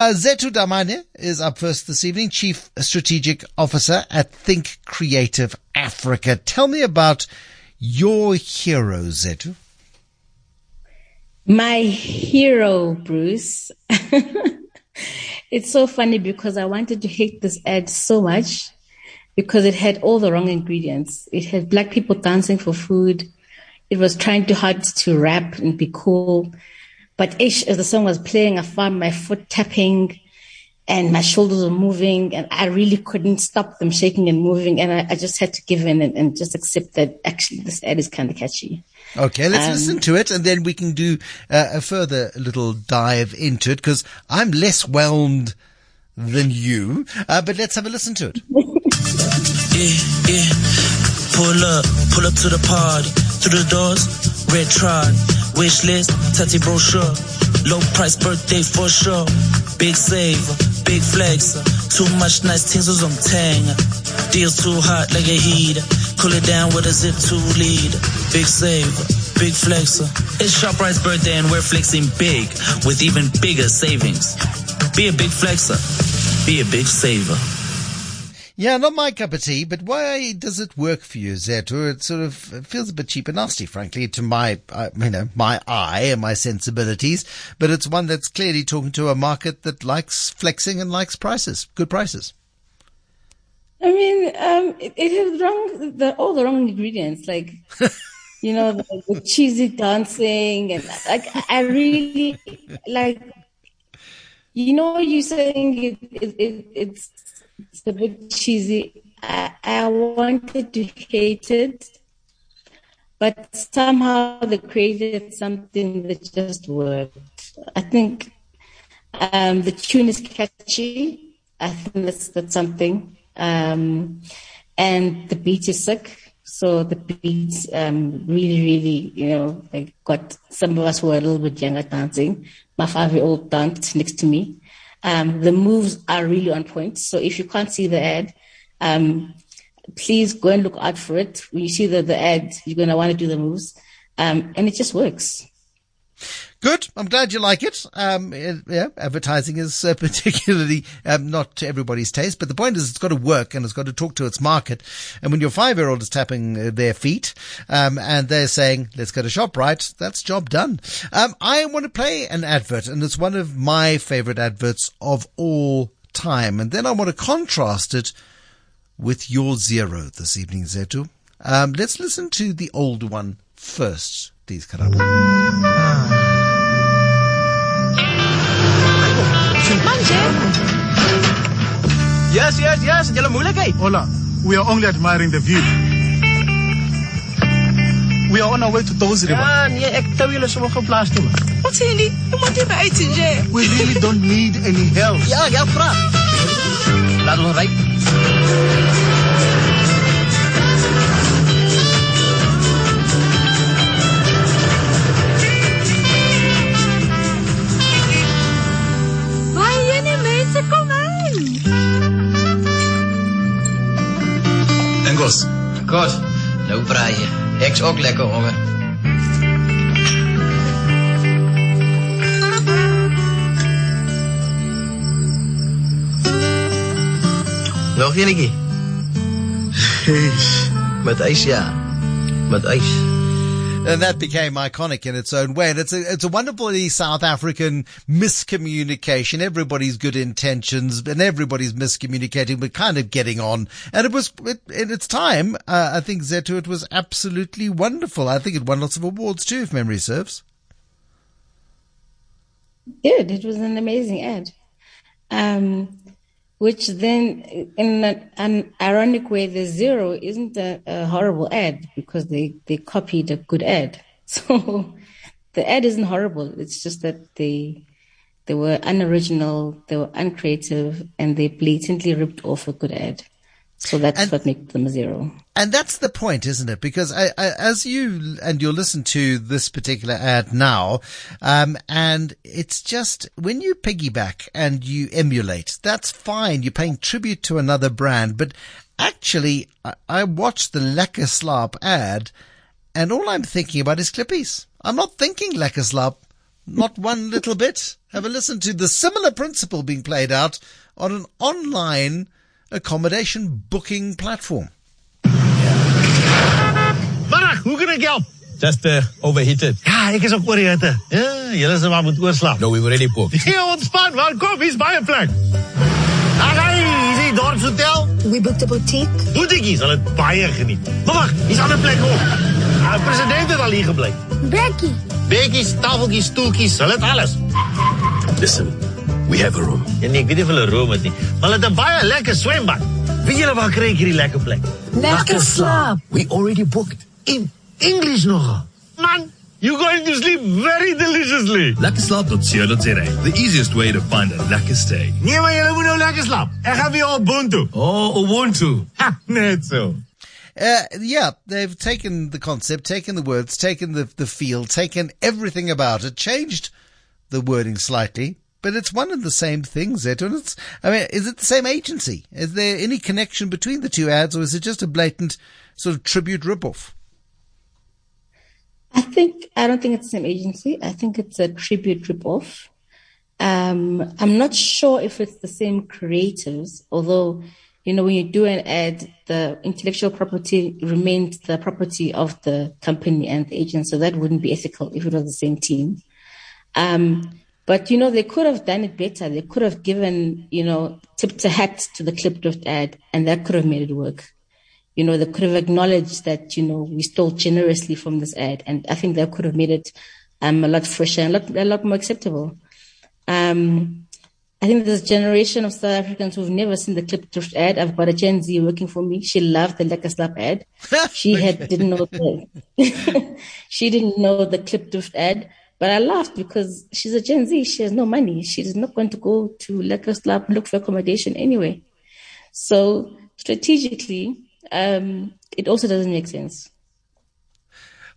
Uh, Zethu Dlamini is up first this evening, Chief Strategic Officer at Think Creative Africa. Tell me about your hero, Zethu. My hero, Bruce. it's so funny because I wanted to hate this ad so much because it had all the wrong ingredients. It had black people dancing for food. It was trying too hard to rap and be cool. But ish, as the song was playing, I found my foot tapping and my shoulders were moving and I really couldn't stop them shaking and moving. And I, I just had to give in and, and, just accept that actually this ad is kind of catchy. Okay, let's um, listen to it and then we can do uh, a further little dive into it because I'm less whelmed than you. Uh, but let's have a listen to it. yeah, yeah. Pull up, pull up to the party, through the doors, red trod. Wish list, tatty brochure. Low price birthday for sure. Big save, big flex. Too much nice things was on tang. Deals too hot like a heat. Cool it down with a zip to lead. Big save, big flexer. It's ShopRite's birthday and we're flexing big with even bigger savings. Be a big flexer. Be a big saver. Yeah, not my cup of tea, but why does it work for you, Zethu? It sort of feels a bit cheap and nasty, frankly, to my, uh, you know, my eye and my sensibilities. But it's one that's clearly talking to a market that likes flexing and likes prices, good prices. I mean, um, it, it has wrong, the, all the wrong ingredients, like, you know, the, the cheesy dancing and like, I really like, you know, you're saying it, it, it it's it's a bit cheesy. I, I wanted to hate it, but somehow they created something that just worked. I think um, the tune is catchy. I think that's that's something. Um, and the beat is sick. So the beats um, really, really, you know, like got some of us who were a little bit younger dancing. My five-year-old danced next to me. Um, the moves are really on point. So if you can't see the ad, um, please go and look out for it. When you see the, the ad, you're going to want to do the moves. Um, and it just works. Good. I'm glad you like it. Um, yeah, advertising is uh, particularly um, not to everybody's taste, but the point is it's got to work and it's got to talk to its market. And when your five-year-old is tapping uh, their feet um, and they're saying, "Let's go to Shoprite," that's job done. Um, I want to play an advert, and it's one of my favorite adverts of all time. And then I want to contrast it with your zero this evening, Zethu. Um, let's listen to the old one first. Please, Karabo. Yes, yes, yes. Julle moeilikheid. Hola. We are only admiring the view. We are on our way to Tozi River. Ja, nee, ek tou julle sommer gou plaas toe. Wat sê jy? Jy moet hier uit sien, jy. We really don't need any help. Ja, ja, vra. Laat ons ry. God, nou braai jy. Ek's ook lekker honger. Nog enetjie? Met ijs, ja. Met ijs. And that became iconic in its own way. And it's a, it's a wonderfully South African miscommunication. Everybody's good intentions and everybody's miscommunicating, but kind of getting on. And it was, it, in its time, uh, I think Zethu, it was absolutely wonderful. I think it won lots of awards too, if memory serves. Good. It was an amazing ad. Um, which then, in an, an, ironic way, the zero isn't a, a, horrible ad because they, they copied a good ad. So the ad isn't horrible. It's just that they they were unoriginal, they were uncreative, and they blatantly ripped off a good ad. So that's and, what makes them a zero. And that's the point, isn't it? Because I, I, as you and you'll listen to this particular ad now, um, and it's just when you piggyback and you emulate, that's fine. You're paying tribute to another brand, but actually, I, I watched the Lekker ad, and all I'm thinking about is Klippies. I'm not thinking Lekker. Not one little bit. Have a listen to the similar principle being played out on an online accommodation booking platform. Vannacht, hoe kan ik helpen? Just uh, overheated. Ja, ek is ook oorhitte. Ja, jullie zijn maar moet oorslaap. No, we were already booked. Ja, ontspan, welkom, is bij een plek. Daar ga je, hier dorpshotel. We booked de boutique. Boutiquie sal dit baie geniet. Maar wag, hier is aan de plek ook. De president het al hier gebleven. Becky. Becky se tafeltjie, stoeltjes, zal het alles. Listen, we have a room. En ek ik weet niet of een room is niet. Maar het 'n baie lekker swembad. Wie jullie waar krijg je die lekker plek? Lekker slaap. We already booked. In English nog. Man, you're going to sleep very deliciously. LekkeSlaap.co.za. The easiest way to find a lekker stay. Nee, maar julle moet nou lekker slaap. Ek gaan weer op Ubuntu. Oh, Ubuntu. Ha, net so. Uh, yeah, they've taken the concept, taken the words, taken the, the feel, taken everything about it, changed the wording slightly, but it's one and the same thing, Zethu. And it's, I mean, is it the same agency? Is there any connection between the two ads or is it just a blatant sort of tribute ripoff? I think I don't think it's the same agency. I think it's a tribute ripoff. Um, I'm not sure if it's the same creators, although you know when you do an ad, the intellectual property remains the property of the company and the agent, so that wouldn't be ethical if it was the same team. Um, but you know they could have done it better. They could have given you know tipped a hat to the Klipdrift ad, and that could have made it work you know, they could have acknowledged that, you know, we stole generously from this ad. And I think that could have made it um, a lot fresher and a lot, a lot more acceptable. Um, I think there's a generation of South Africans who've never seen the Klipdrift ad. I've got a Gen Z working for me. She loved the LekkeSlaap ad. She had didn't know the she didn't know the Klipdrift ad. But I laughed because she's a Gen Z. She has no money. She's not going to go to LekkeSlaap look for accommodation anyway. So strategically, um, it also doesn't make sense.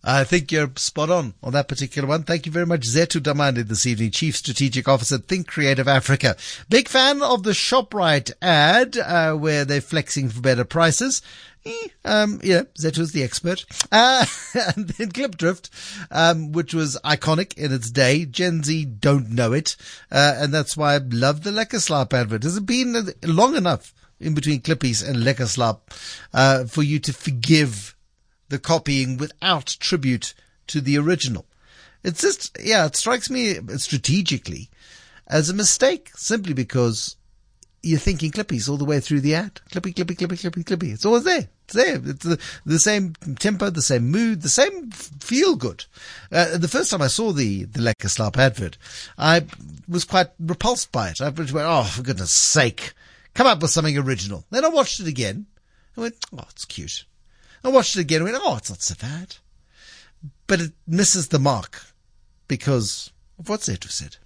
I think you're spot on on that particular one. Thank you very much, Zethu Dlamini this evening, Chief Strategic Officer Think Creative Africa. Big fan of the ShopRite ad, uh, where they're flexing for better prices. Eh, Um, yeah, Zethu's the expert. Uh, and then Klipdrift, um, which was iconic in its day. Gen Z don't know it. Uh, and that's why I love the LekkeSlaap advert. Has it been long enough in between Klippies and LekkeSlaap, uh, for you to forgive the copying without tribute to the original. It's just, yeah, it strikes me strategically as a mistake simply because you're thinking Klippies all the way through the ad. Clippy, Clippy, Clippy, Clippy, Clippy. It's always there. It's there. It's the, the same tempo, the same mood, the same feel good. Uh, the first time I saw the, the Lekker advert, I was quite repulsed by it. I went, oh, for goodness sake, come up with something original. Then I watched it again. I went, oh, it's cute. I watched it again and went, oh, it's not so bad. But it misses the mark because of what Zethu said.